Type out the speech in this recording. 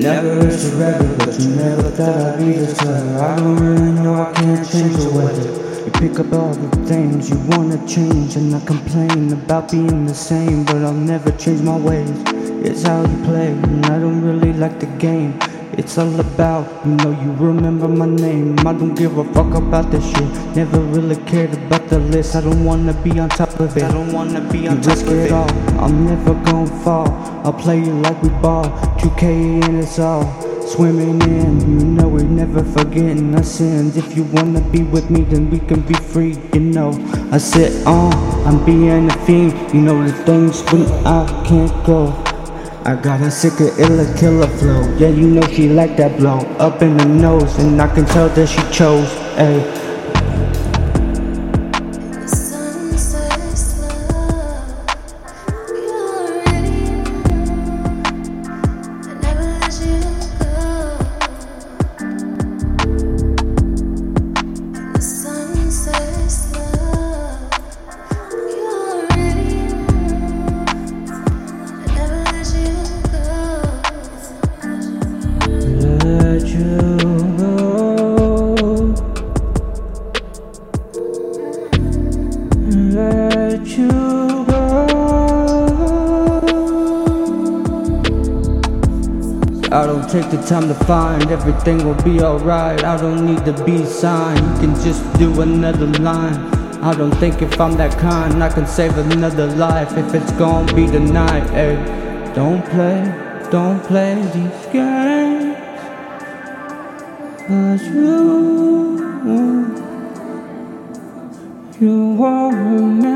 Never is forever, but you never thought I'd be this way. I don't really know I can't change the weather. You pick up all the things you wanna change, and I complain about being the same, but I'll never change my ways. It's how you play, and I don't really like the game. It's all about, you know, you remember my name. I don't give a fuck about this shit. Never really cared about the list. I don't wanna be on top of it. I don't wanna be on you top risk of it. all. I'm never gonna fall. I'll play it like we ball. 2K and it's all. Swimming in, you know we're never forgetting our sins. If you wanna be with me, then we can be free, you know. I sit on, I'm being a fiend. You know the things when I can't go. I got a sick of illa killer flow. Yeah, you know she like that blow up in the nose, and I can tell that she chose. Ayy, Let you go. I don't take the time to find everything will be alright. I don't need to be signed. You can just do another line. I don't think if I'm that kind, I can save another life if it's gonna be tonight. Ay, don't play, don't play these games. Cause you, you won't.